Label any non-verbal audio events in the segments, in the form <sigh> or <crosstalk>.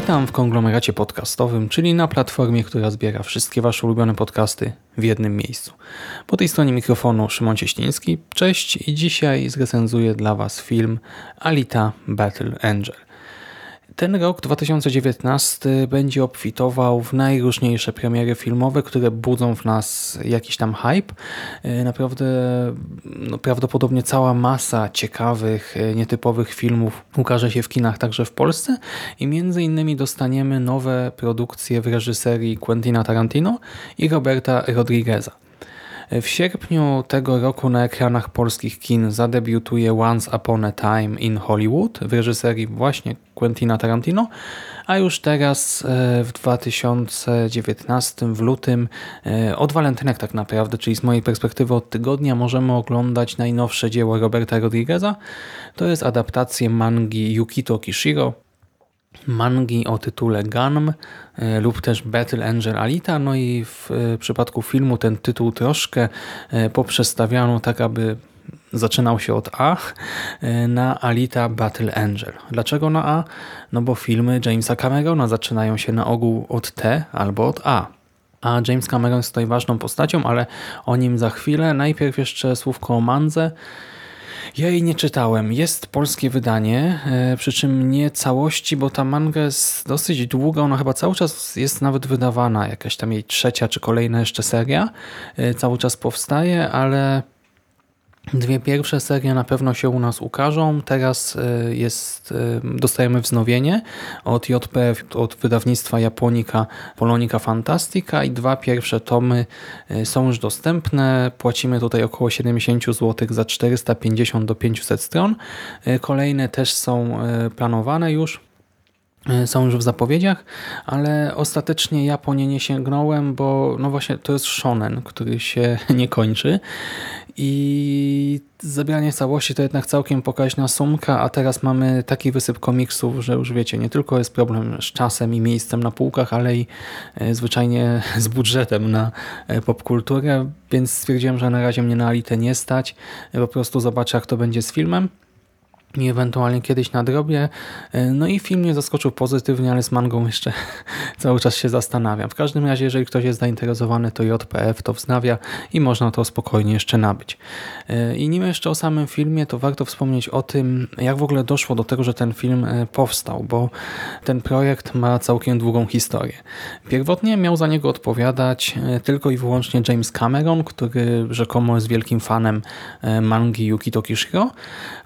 Witam w konglomeracie podcastowym, czyli na platformie, która zbiera wszystkie Wasze ulubione podcasty w jednym miejscu. Po tej stronie mikrofonu Szymon Cieśliński. Cześć i dzisiaj zrecenzuję dla Was film Alita Battle Angel. Ten rok 2019 będzie obfitował w najróżniejsze premiery filmowe, które budzą w nas jakiś tam hype. E, naprawdę no, prawdopodobnie cała masa ciekawych, e, nietypowych filmów ukaże się w kinach także w Polsce i między innymi dostaniemy nowe produkcje w reżyserii Quentina Tarantino i Roberta Rodrigueza. W sierpniu tego roku na ekranach polskich kin zadebiutuje Once Upon a Time in Hollywood w reżyserii właśnie Quentina Tarantino, a już teraz e, w 2019 w lutym e, od walentynek tak naprawdę, czyli z mojej perspektywy od tygodnia możemy oglądać najnowsze dzieło Roberta Rodrigueza. To jest adaptacja mangi Yukito Kishiro, mangi o tytule Gunm e, lub też Battle Angel Alita. No i w e, przypadku filmu ten tytuł troszkę e, poprzestawiano tak, aby zaczynał się od A na Alita Battle Angel. Dlaczego na A? No bo filmy Jamesa Camerona zaczynają się na ogół od T albo od A. A James Cameron jest tutaj ważną postacią, ale o nim za chwilę. Najpierw jeszcze słówko o Mandze. Ja jej nie czytałem. Jest polskie wydanie, e, przy czym nie całości, bo ta manga jest dosyć długa. Ona chyba cały czas jest nawet wydawana. Jakaś tam jej trzecia czy kolejna jeszcze seria e, cały czas powstaje, ale Dwie pierwsze serie na pewno się u nas ukażą. Teraz e, jest, e, dostajemy wznowienie od JPF, od wydawnictwa Japonika Polonika Fantastica i dwa pierwsze tomy e, są już dostępne. Płacimy tutaj około 70 zł za 450 do 500 stron. Kolejne też są planowane już. Są już w zapowiedziach, ale ostatecznie ja po nie nie sięgnąłem, bo no właśnie to jest shonen, który się <laughs> nie kończy. I zebranie całości to jednak całkiem pokaźna sumka, a teraz mamy taki wysyp komiksów, że już wiecie, nie tylko jest problem z czasem i miejscem na półkach, ale i e, zwyczajnie <laughs> z budżetem na e, popkulturę, więc stwierdziłem, że na razie mnie na Alitę nie stać, po prostu zobaczę jak to będzie z filmem i ewentualnie kiedyś nadrobię. E, no i film mnie zaskoczył pozytywnie, ale z mangą jeszcze <laughs> cały czas się zastanawiam. W każdym razie, jeżeli ktoś jest zainteresowany, to JPF to wznawia i można to spokojnie jeszcze nabyć. E, I nim jeszcze o samym filmie, to warto wspomnieć o tym, jak w ogóle doszło do tego, że ten film e, powstał, bo ten projekt ma całkiem długą historię. Pierwotnie miał za niego odpowiadać tylko i wyłącznie James Cameron, który rzekomo jest wielkim fanem mangi Yukito Kishiro,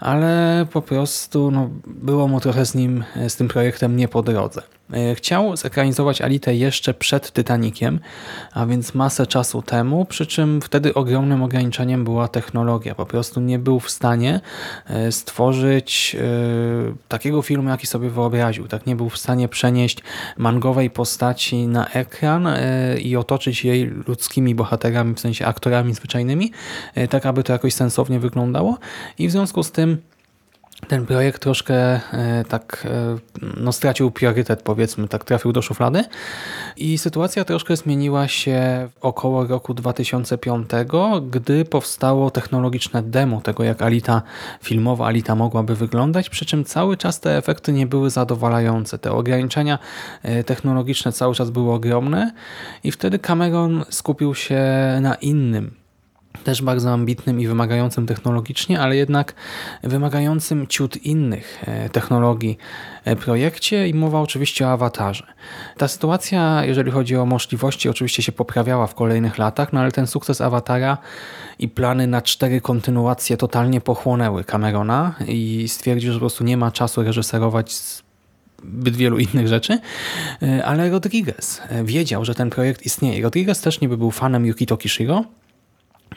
ale po prostu no, było mu trochę z nim, z tym projektem nie po drodze. E, chciał zekranizować Alitę jeszcze przed Titanikiem, a więc masę czasu temu, przy czym wtedy ogromnym ograniczeniem była technologia. Po prostu nie był w stanie e, stworzyć e, takiego filmu, jaki sobie wyobraził. Tak nie był w stanie przenieść mangowej postaci na ekran i otoczyć jej ludzkimi bohaterami, w sensie aktorami zwyczajnymi, tak aby to jakoś sensownie wyglądało. I w związku z tym ten projekt troszkę e, tak e, no, stracił priorytet, powiedzmy, tak trafił do szuflady. I sytuacja troszkę zmieniła się około roku 2005, gdy powstało technologiczne demo tego, jak Alita filmowa, Alita mogłaby wyglądać, przy czym cały czas te efekty nie były zadowalające. Te ograniczenia e, technologiczne cały czas były ogromne. I wtedy Cameron skupił się na innym też bardzo ambitnym i wymagającym technologicznie, ale jednak wymagającym ciut innych e, technologii e, projekcie i mowa oczywiście o awatarze. Ta sytuacja, jeżeli chodzi o możliwości, oczywiście się poprawiała w kolejnych latach, no ale ten sukces awatara i plany na cztery kontynuacje totalnie pochłonęły Camerona i stwierdził, że po prostu nie ma czasu reżyserować zbyt wielu innych rzeczy, e, ale Rodriguez wiedział, że ten projekt istnieje. Rodriguez też niby był fanem Yukito Kishiro,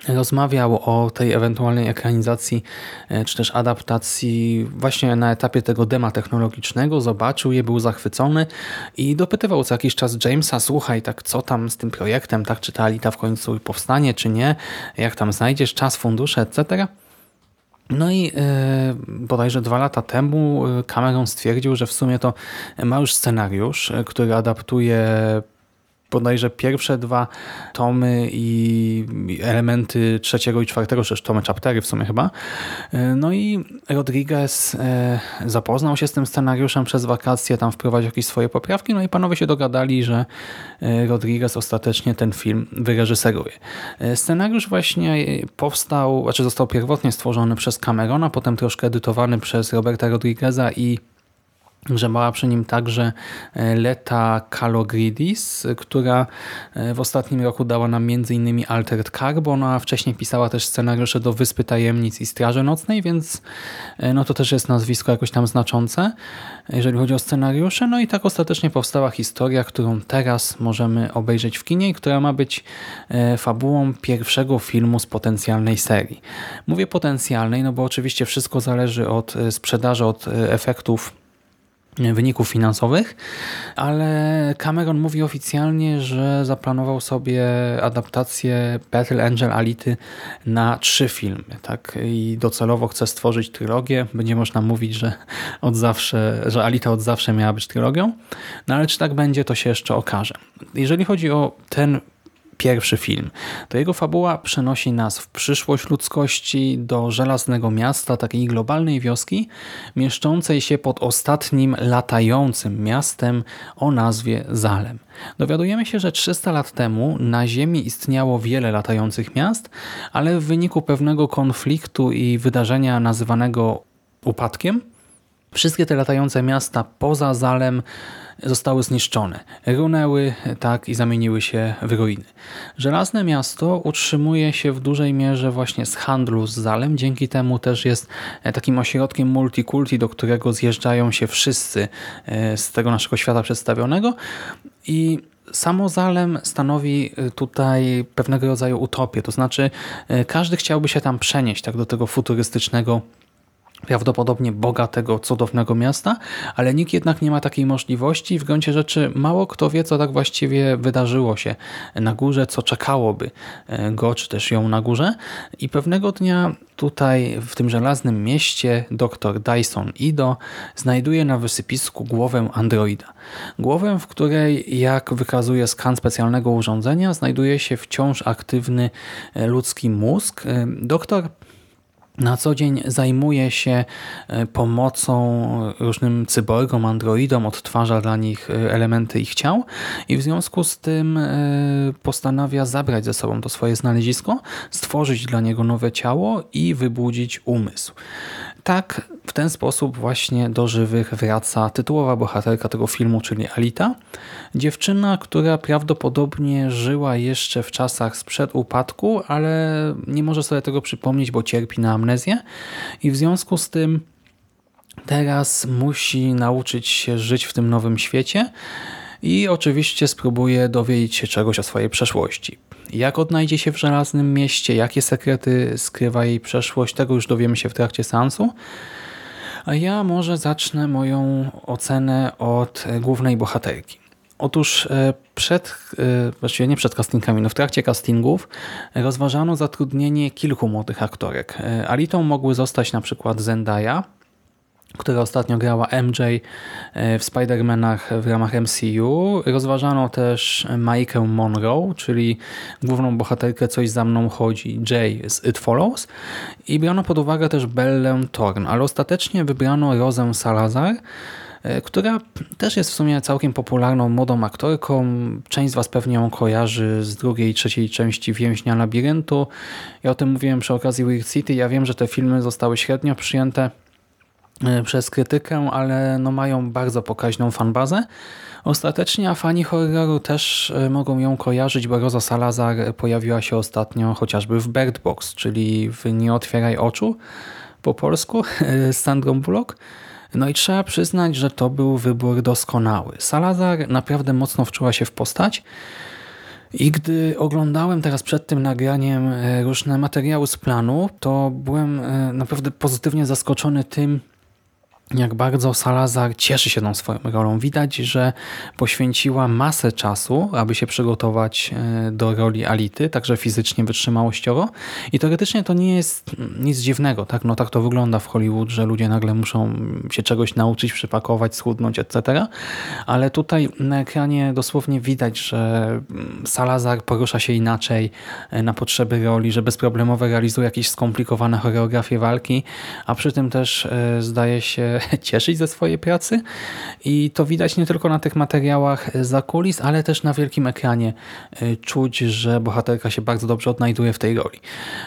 rozmawiał o tej ewentualnej ekranizacji e, czy też adaptacji właśnie na etapie tego dema technologicznego, zobaczył je, był zachwycony i dopytywał co jakiś czas Jamesa, słuchaj, tak co tam z tym projektem, tak czy ta Alita w końcu powstanie, czy nie, jak tam znajdziesz czas, fundusze, etc. No i yy, bodajże dwa lata temu Cameron stwierdził, że w sumie to ma już scenariusz, który adaptuje bodajże pierwsze dwa tomy i elementy trzeciego i czwartego, czy też tomy chaptery w sumie chyba. E, no i Rodriguez e, zapoznał się z tym scenariuszem przez wakacje, tam wprowadził jakieś swoje poprawki, no i panowie się dogadali, że e, Rodriguez ostatecznie ten film wyreżyseruje. Scenariusz właśnie powstał, znaczy został pierwotnie stworzony przez Camerona, potem troszkę edytowany przez Roberta Rodrigueza i Grzebała przy nim także e, Leta Kalogridis, która e, w ostatnim roku dała nam m.in. Altered Carbon, a wcześniej pisała też scenariusze do Wyspy Tajemnic i Straży Nocnej, więc e, no to też jest nazwisko jakoś tam znaczące, jeżeli chodzi o scenariusze. No i tak ostatecznie powstała historia, którą teraz możemy obejrzeć w kinie i która ma być fabułą pierwszego filmu z potencjalnej serii. Mówię potencjalnej, no bo oczywiście wszystko zależy od sprzedaży, od efektów wyników finansowych, ale Cameron mówi oficjalnie, że zaplanował sobie adaptację Battle Angel Ality na trzy filmy, tak? I docelowo chce stworzyć trylogię. Będzie można mówić, że od zawsze, że Alita od zawsze miała być trylogią, no ale czy tak będzie, to się jeszcze okaże. Jeżeli chodzi o ten pierwszy film, to jego fabuła przenosi nas w przyszłość ludzkości do żelaznego miasta, takiej globalnej wioski, mieszczącej się pod ostatnim latającym miastem o nazwie Zalem. Dowiadujemy się, że 300 lat temu na Ziemi istniało wiele latających miast, ale w wyniku pewnego konfliktu i wydarzenia nazywanego upadkiem, wszystkie te latające miasta poza Zalem zostały zniszczone. Runęły tak i zamieniły się w ruiny. Żelazne miasto utrzymuje się w dużej mierze właśnie z handlu z Zalem. Dzięki temu też jest e, takim ośrodkiem multikulti, do którego zjeżdżają się wszyscy e, z tego naszego świata przedstawionego i Samo Zalem stanowi e, tutaj pewnego rodzaju utopię, to znaczy każdy chciałby się tam przenieść tak do tego futurystycznego prawdopodobnie bogatego, cudownego miasta, ale nikt jednak nie ma takiej możliwości. W gruncie rzeczy mało kto wie, co tak właściwie wydarzyło się na górze, co czekałoby e, go, czy też ją na górze. I pewnego dnia tutaj w tym żelaznym mieście dr Dyson Ido znajduje na wysypisku głowę androida. Głowę, w której, jak wykazuje skan specjalnego urządzenia, znajduje się wciąż aktywny e, ludzki mózg. E, doktor na co dzień zajmuje się e, pomocą różnym cyborgom, androidom, odtwarza dla nich e, elementy ich ciał i w związku z tym e, postanawia zabrać ze sobą to swoje znalezisko, stworzyć dla niego nowe ciało i wybudzić umysł. Tak, w ten sposób właśnie do żywych wraca tytułowa bohaterka tego filmu, czyli Alita. Dziewczyna, która prawdopodobnie żyła jeszcze w czasach sprzed upadku, ale nie może sobie tego przypomnieć, bo cierpi na amnezję i w związku z tym teraz musi nauczyć się żyć w tym nowym świecie i oczywiście spróbuje dowiedzieć się czegoś o swojej przeszłości. Jak odnajdzie się w Żelaznym Mieście, jakie sekrety skrywa jej przeszłość, tego już dowiemy się w trakcie seansu. A ja może zacznę moją ocenę od głównej bohaterki. Otóż e, przed, e, właściwie nie przed castingami, no w trakcie castingów rozważano zatrudnienie kilku młodych aktorek. E, Alitą mogły zostać na przykład Zendaya, która ostatnio grała MJ e, w Spider-Manach w ramach MCU. Rozważano też Maikę Monroe, czyli główną bohaterkę Coś za mną chodzi, Jay z It Follows. I brano pod uwagę też Bellę Thorne, ale ostatecznie wybrano Rozę Salazar, e, która też jest w sumie całkiem popularną młodą aktorką. Część z Was pewnie ją kojarzy z drugiej i trzeciej części Więźnia Labiryntu. Ja o tym mówiłem przy okazji Weird City. Ja wiem, że te filmy zostały średnio przyjęte przez krytykę, ale no mają bardzo pokaźną fanbazę. Ostatecznie a fani horroru też e, mogą ją kojarzyć, bo Rosa Salazar pojawiła się ostatnio chociażby w Bird Box, czyli w Nie otwieraj oczu po polsku z Sandrą Bullock. No i trzeba przyznać, że to był wybór doskonały. Salazar naprawdę mocno wczuła się w postać I gdy oglądałem teraz przed tym nagraniem e, różne materiały z planu, to byłem e, naprawdę pozytywnie zaskoczony tym, jak bardzo Salazar cieszy się tą swoją rolą. Widać, że poświęciła masę czasu, aby się przygotować e, do roli Ality, także fizycznie, wytrzymałościowo. I teoretycznie to nie jest nic dziwnego. Tak, no, tak to wygląda w Hollywood, że ludzie nagle muszą się czegoś nauczyć, przypakować, schudnąć, etc. Ale tutaj na ekranie dosłownie widać, że Salazar porusza się inaczej e, na potrzeby roli, że bezproblemowo realizuje jakieś skomplikowane choreografie walki, a przy tym też e, zdaje się <laughs> cieszyć ze swojej pracy i to widać nie tylko na tych materiałach za kulis, ale też na wielkim ekranie y, czuć, że bohaterka się bardzo dobrze odnajduje w tej roli.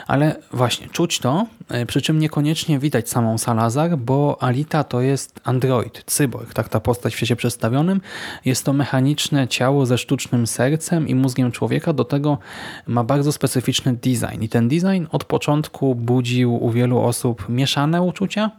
Ale właśnie, czuć to, y, przy czym niekoniecznie widać samą Salazar, bo Alita to jest android, cyborg, tak ta postać w świecie przedstawionym. Jest to mechaniczne ciało ze sztucznym sercem i mózgiem człowieka, do tego ma bardzo specyficzny design i ten design od początku budził u wielu osób mieszane uczucia,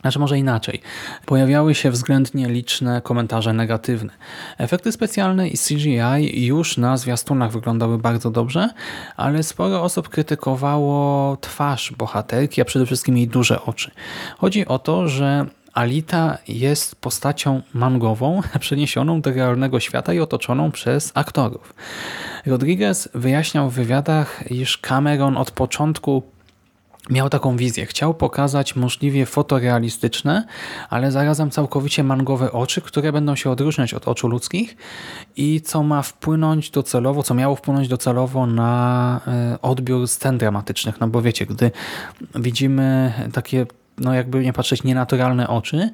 znaczy może inaczej. Pojawiały się względnie liczne komentarze negatywne. Efekty specjalne i CGI już na zwiastunach wyglądały bardzo dobrze, ale sporo osób krytykowało twarz bohaterki, a przede wszystkim jej duże oczy. Chodzi o to, że Alita jest postacią mangową, <laughs> przeniesioną do realnego świata i otoczoną przez aktorów. Rodriguez wyjaśniał w wywiadach, iż Cameron od początku miał taką wizję. Chciał pokazać możliwie fotorealistyczne, ale zarazem całkowicie mangowe oczy, które będą się odróżniać od oczu ludzkich i co ma wpłynąć docelowo, co miało wpłynąć docelowo na e, odbiór scen dramatycznych. No bo wiecie, gdy widzimy takie no jakby nie patrzeć, nienaturalne oczy,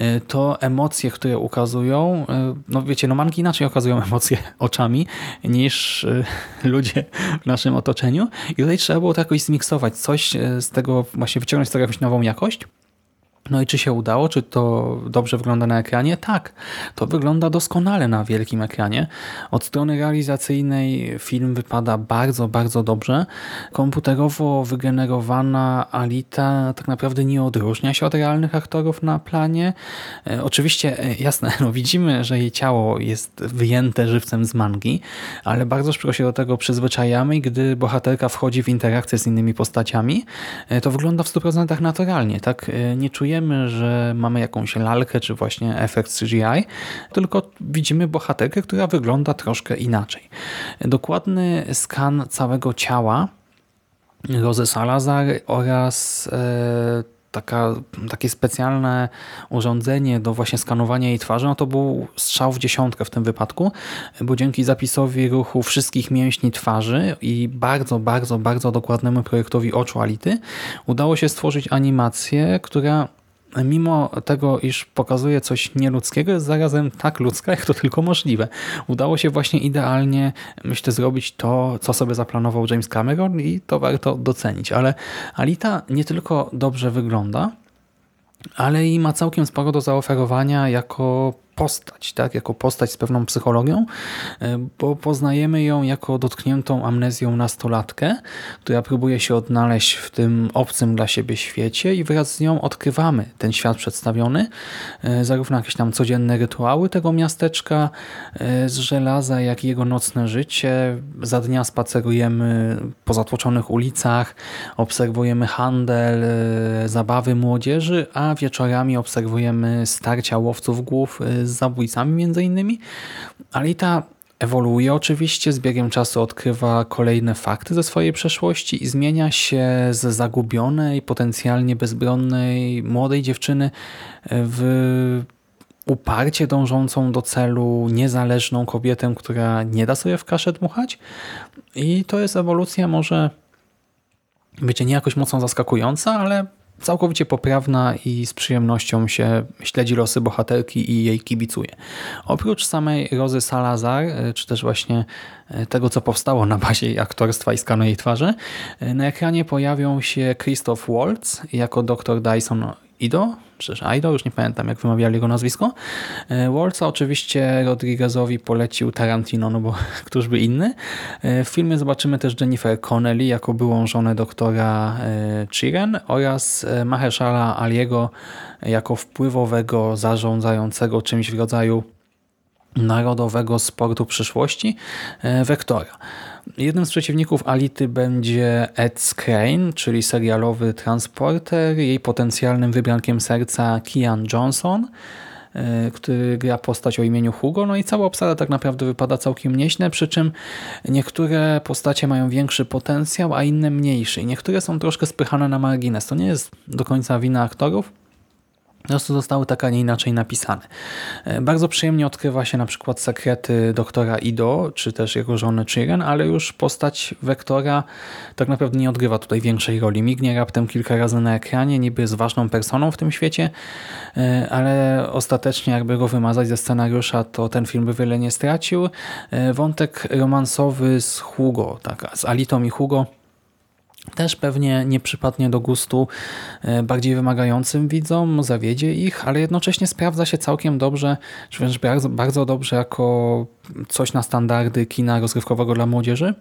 y, to emocje, które ukazują, y, no wiecie, no manki inaczej okazują <laughs> emocje oczami niż y, ludzie w naszym otoczeniu. I tutaj trzeba było to jakoś zmiksować, coś z tego, właśnie wyciągnąć z tego jakąś nową jakość no i czy się udało? Czy to dobrze wygląda na ekranie? Tak, to wygląda doskonale na wielkim ekranie. Od strony realizacyjnej film wypada bardzo, bardzo dobrze. Komputerowo wygenerowana Alita tak naprawdę nie odróżnia się od realnych aktorów na planie. E, oczywiście, e, jasne, <laughs> no widzimy, że jej ciało jest wyjęte żywcem z mangi, ale bardzo szybko się do tego przyzwyczajamy i gdy bohaterka wchodzi w interakcję z innymi postaciami, e, to wygląda w 100% naturalnie. Tak nie czujemy czujemy, że mamy jakąś lalkę, czy właśnie efekt CGI, tylko widzimy bohaterkę, która wygląda troszkę inaczej. Dokładny skan całego ciała Rosy Salazar oraz e, taka, takie specjalne urządzenie do właśnie skanowania jej twarzy, no to był strzał w dziesiątkę w tym wypadku, bo dzięki zapisowi ruchu wszystkich mięśni twarzy i bardzo, bardzo, bardzo dokładnemu projektowi oczu Ality udało się stworzyć animację, która mimo tego, iż pokazuje coś nieludzkiego, jest zarazem tak ludzka, jak to tylko możliwe. Udało się właśnie idealnie, myślę, zrobić to, co sobie zaplanował James Cameron i to warto docenić. Ale Alita nie tylko dobrze wygląda, ale i ma całkiem sporo do zaoferowania jako postać, tak? jako postać z pewną psychologią, e, bo poznajemy ją jako dotkniętą amnezją nastolatkę, która próbuje się odnaleźć w tym obcym dla siebie świecie i wraz z nią odkrywamy ten świat przedstawiony, e, zarówno jakieś tam codzienne rytuały tego miasteczka e, z żelaza, jak i jego nocne życie. Za dnia spacerujemy po zatłoczonych ulicach, obserwujemy handel, zabawy młodzieży, a wieczorami obserwujemy starcia łowców głów z zabójcami między innymi. Alita ewoluuje oczywiście, z biegiem czasu odkrywa kolejne fakty ze swojej przeszłości i zmienia się z zagubionej, potencjalnie bezbronnej młodej dziewczyny w uparcie dążącą do celu, niezależną kobietę, która nie da sobie w kaszę dmuchać. I to jest ewolucja może, wiecie, nie jakoś mocno zaskakująca, ale całkowicie poprawna i z przyjemnością się śledzi losy bohaterki i jej kibicuje. Oprócz samej Rozy Salazar, e, czy też właśnie e, tego, co powstało na bazie jej aktorstwa i skanu jej twarzy, e, na ekranie pojawią się Christoph Waltz jako dr Dyson Ido, czy Aido, już nie pamiętam jak wymawiali jego nazwisko. E, Waltza oczywiście Rodriguezowi polecił Tarantino, no bo <laughs> któż by inny. E, w filmie zobaczymy też Jennifer Connelly jako byłą żonę doktora e, Chiren oraz Mahershala Aliego jako wpływowego, zarządzającego czymś w rodzaju narodowego sportu przyszłości, Vektora. Jednym z przeciwników Ality będzie Ed Skrein, czyli serialowy transporter, jej potencjalnym wybrankiem serca Kian Johnson, e, który gra postać o imieniu Hugo, no i cała obsada tak naprawdę wypada całkiem nieźle, przy czym niektóre postacie mają większy potencjał, a inne mniejszy. Niektóre są troszkę spychane na margines. To nie jest do końca wina aktorów, po prostu zostały tak, a nie inaczej napisane. E, bardzo przyjemnie odkrywa się na przykład sekrety doktora Ido, czy też jego żony Chiren, ale już postać Wektora tak naprawdę nie odgrywa tutaj większej roli. Mignie raptem kilka razy na ekranie, niby jest ważną personą w tym świecie, e, ale ostatecznie jakby go wymazać ze scenariusza, to ten film by wiele nie stracił. E, wątek romansowy z Hugo, tak, z Alitą i Hugo też pewnie nie przypadnie do gustu e, bardziej wymagającym widzom, zawiedzie ich, ale jednocześnie sprawdza się całkiem dobrze, czy wręcz bardzo, bardzo dobrze jako coś na standardy kina rozrywkowego dla młodzieży.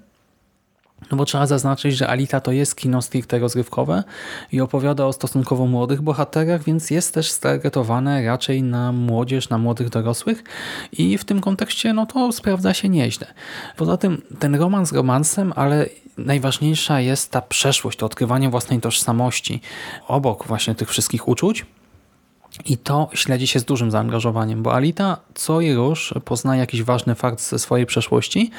No bo trzeba zaznaczyć, że Alita to jest kino stricte rozrywkowe i opowiada o stosunkowo młodych bohaterach, więc jest też stargetowane raczej na młodzież, na młodych dorosłych i w tym kontekście no to sprawdza się nieźle. Poza tym ten romans romansem, ale najważniejsza jest ta przeszłość, to odkrywanie własnej tożsamości obok właśnie tych wszystkich uczuć, i to śledzi się z dużym zaangażowaniem, bo Alita co i rusz poznaje jakiś ważny fakt ze swojej przeszłości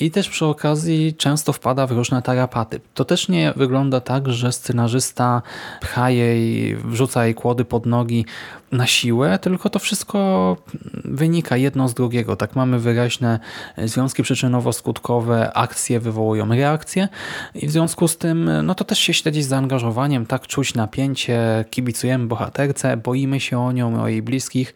i też przy okazji często wpada w różne tarapaty. To też nie wygląda tak, że scenarzysta pcha jej, wrzuca jej kłody pod nogi na siłę, tylko to wszystko wynika jedno z drugiego. Tak mamy wyraźne związki przyczynowo-skutkowe, akcje wywołują reakcje i w związku z tym no to też się śledzi z zaangażowaniem, tak czuć napięcie, kibicujemy bohaterce, boimy się o nią, o jej bliskich,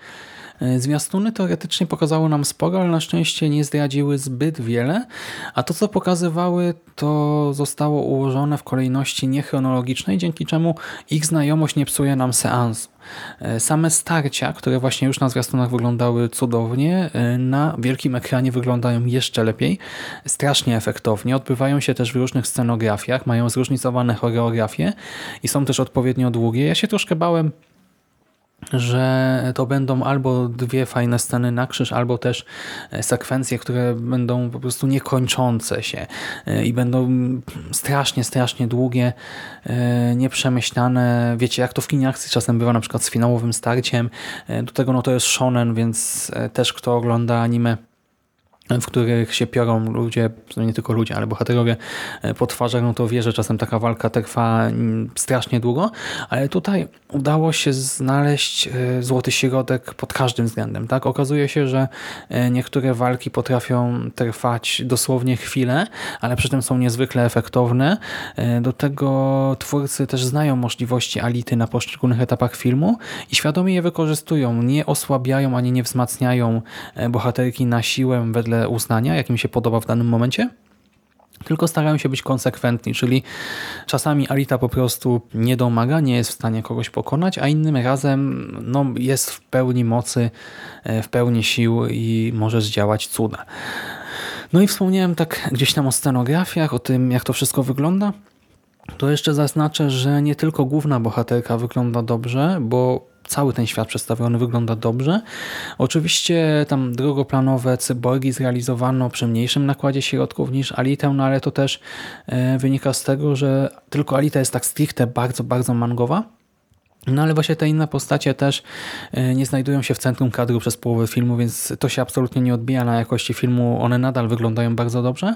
E, zwiastuny teoretycznie pokazały nam sporo, ale na szczęście nie zdradziły zbyt wiele, a to co pokazywały to zostało ułożone w kolejności niechronologicznej, dzięki czemu ich znajomość nie psuje nam seansu. E, same starcia, które właśnie już na zwiastunach wyglądały cudownie, e, na wielkim ekranie wyglądają jeszcze lepiej, strasznie efektownie, odbywają się też w różnych scenografiach, mają zróżnicowane choreografie i są też odpowiednio długie. Ja się troszkę bałem że to będą albo dwie fajne sceny na krzyż, albo też e, sekwencje, które będą po prostu niekończące się e, i będą strasznie, strasznie długie, e, nieprzemyślane. Wiecie, jak to w kinie akcji czasem bywa, na przykład z finałowym starciem. Do tego no to jest shonen, więc też kto ogląda anime w których się piorą ludzie, no nie tylko ludzie, ale bohaterowie e, po twarzach, no to wie, że czasem taka walka trwa mm, strasznie długo, ale tutaj udało się znaleźć e, złoty środek pod każdym względem. Tak? Okazuje się, że e, niektóre walki potrafią trwać dosłownie chwilę, ale przy tym są niezwykle efektowne. Do tego twórcy też znają możliwości Ality na poszczególnych etapach filmu i świadomie je wykorzystują. Nie osłabiają ani nie wzmacniają bohaterki na siłę wedle wedle uznania, jak mi się podoba w danym momencie, tylko starają się być konsekwentni, czyli czasami Alita po prostu nie domaga, nie jest w stanie kogoś pokonać, a innym razem no, jest w pełni mocy, e, w pełni sił i może zdziałać cuda. No i wspomniałem tak gdzieś tam o scenografiach, o tym jak to wszystko wygląda. To jeszcze zaznaczę, że nie tylko główna bohaterka wygląda dobrze, bo cały ten świat przedstawiony wygląda dobrze. Oczywiście tam drugoplanowe cyborgi zrealizowano przy mniejszym nakładzie środków niż Alitę, no ale to też e, wynika z tego, że tylko Alita jest tak stricte bardzo, bardzo mangowa no ale właśnie te inne postacie też e, nie znajdują się w centrum kadru przez połowę filmu, więc to się absolutnie nie odbija na jakości filmu. One nadal wyglądają bardzo dobrze,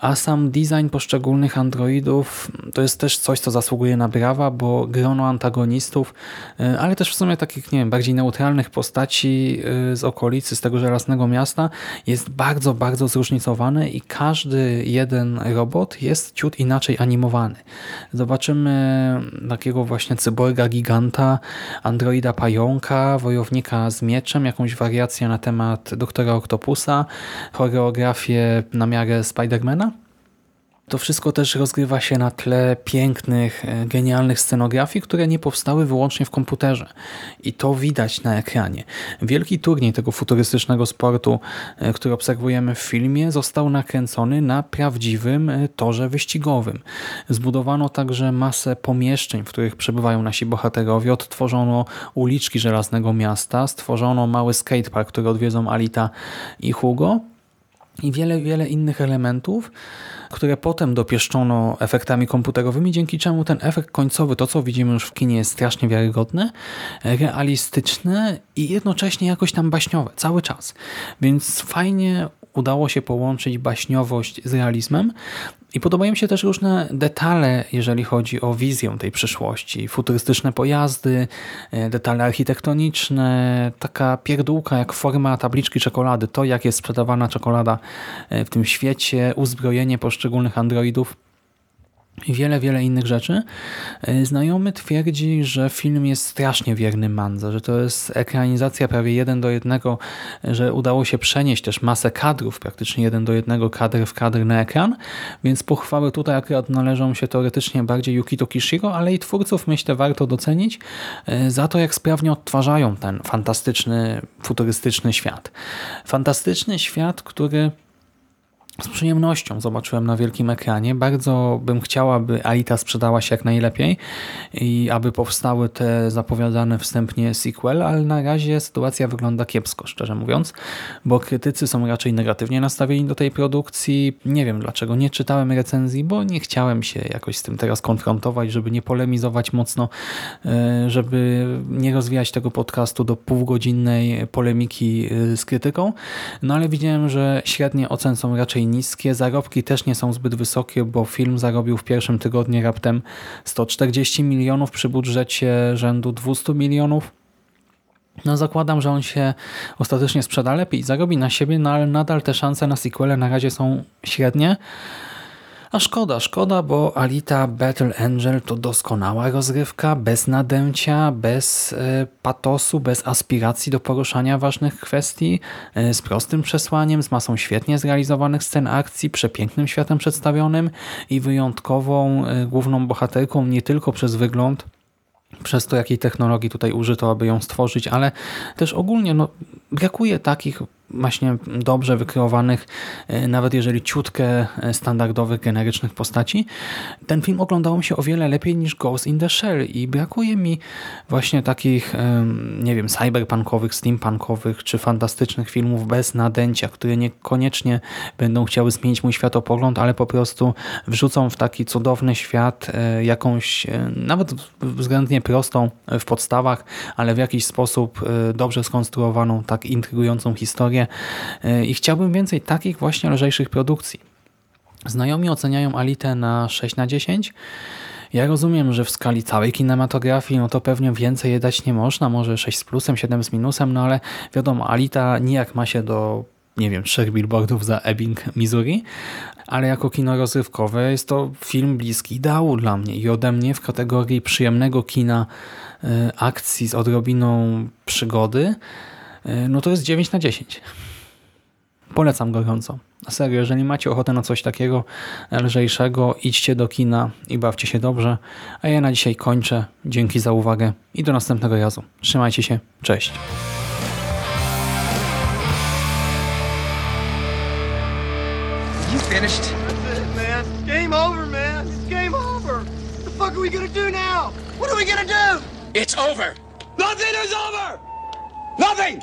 a sam design poszczególnych androidów to jest też coś, co zasługuje na brawa, bo grono antagonistów, e, ale też w sumie takich, nie wiem, bardziej neutralnych postaci e, z okolicy, z tego żelaznego miasta jest bardzo, bardzo zróżnicowane i każdy jeden robot jest ciut inaczej animowany. Zobaczymy takiego właśnie cyborga giganta mutanta, androida pająka, wojownika z mieczem, jakąś wariację na temat doktora Octopusa, choreografię na miarę Spidermana. To wszystko też rozgrywa się na tle pięknych, e, genialnych scenografii, które nie powstały wyłącznie w komputerze. I to widać na ekranie. Wielki turniej tego futurystycznego sportu, e, który obserwujemy w filmie, został nakręcony na prawdziwym e, torze wyścigowym. Zbudowano także masę pomieszczeń, w których przebywają nasi bohaterowie. Odtworzono uliczki Żelaznego Miasta, stworzono mały skatepark, który odwiedzą Alita i Hugo i wiele, wiele innych elementów, które potem dopieszczono efektami komputerowymi, dzięki czemu ten efekt końcowy, to co widzimy już w kinie jest strasznie wiarygodne, realistyczne i jednocześnie jakoś tam baśniowe, cały czas. Więc fajnie udało się połączyć baśniowość z realizmem i podobają mi się też różne detale, jeżeli chodzi o wizję tej przyszłości. Futurystyczne pojazdy, e, detale architektoniczne, taka pierdółka jak forma tabliczki czekolady, to jak jest sprzedawana czekolada e, w tym świecie, uzbrojenie poszczególnych androidów i wiele, wiele innych rzeczy. E, Znajomy twierdzi, że film jest strasznie wierny mandze, że to jest ekranizacja prawie jeden do jednego, że udało się przenieść też masę kadrów, praktycznie jeden do jednego kadr w kadr na ekran, więc pochwały tutaj akurat należą się teoretycznie bardziej Yukito Kishiro, ale i twórców myślę warto docenić e, za to, jak sprawnie odtwarzają ten fantastyczny, futurystyczny świat. Fantastyczny świat, który z przyjemnością zobaczyłem na wielkim ekranie. Bardzo bym chciała, aby Alita sprzedała się jak najlepiej i aby powstały te zapowiadane wstępnie sequel, ale na razie sytuacja wygląda kiepsko, szczerze mówiąc, bo krytycy są raczej negatywnie nastawieni do tej produkcji. Nie wiem dlaczego, nie czytałem recenzji, bo nie chciałem się jakoś z tym teraz konfrontować, żeby nie polemizować mocno, e, żeby nie rozwijać tego podcastu do półgodzinnej polemiki e, z krytyką. No ale widziałem, że średnie ocen są raczej niskie, zarobki też nie są zbyt wysokie, bo film zarobił w pierwszym tygodniu raptem 140 milionów przy budżecie rzędu 200 milionów. No zakładam, że on się ostatecznie sprzeda lepiej, zarobi na siebie, no ale nadal te szanse na sequele na razie są średnie. A szkoda, szkoda, bo Alita Battle Angel to doskonała rozgrywka, bez nadęcia, bez e, patosu, bez aspiracji do poruszania ważnych kwestii, e, z prostym przesłaniem, z masą świetnie zrealizowanych scen akcji, przepięknym światem przedstawionym i wyjątkową e, główną bohaterką nie tylko przez wygląd, przez to, jakiej technologii tutaj użyto, aby ją stworzyć, ale też ogólnie no, brakuje takich właśnie dobrze wykreowanych, e, nawet jeżeli ciutkę e, standardowych, generycznych postaci. Ten film oglądało mi się o wiele lepiej niż Ghost in the Shell i brakuje mi właśnie takich, nie wiem, cyberpunkowych, steampunkowych czy fantastycznych filmów bez nadęcia, które niekoniecznie będą chciały zmienić mój światopogląd, ale po prostu wrzucą w taki cudowny świat e, jakąś, nawet względnie prostą w podstawach, ale w jakiś sposób dobrze skonstruowaną, tak intrygującą historię E, i chciałbym więcej takich właśnie lżejszych produkcji. Znajomi oceniają Alitę na 6 na 10. Ja rozumiem, że w skali całej kinematografii no to pewnie więcej je dać nie można, może 6 z plusem, 7 z minusem, no ale wiadomo, Alita nijak ma się do nie wiem, trzech billboardów za Ebbing, Missouri, ale jako kino rozrywkowe jest to film bliski ideału dla mnie i ode mnie w kategorii przyjemnego kina e, akcji z odrobiną przygody no to jest 9 na 10. Polecam gorąco. Na serio, jeżeli macie ochotę na coś takiego lżejszego, idźcie do kina i bawcie się dobrze. A ja na dzisiaj kończę. Dzięki za uwagę i do następnego razu. Trzymajcie się. Cześć. You finished? That's it, man. Game over, man. It's game over. What the fuck are we gonna do now? What are we gonna do? It's over. Nothing is over! Nothing!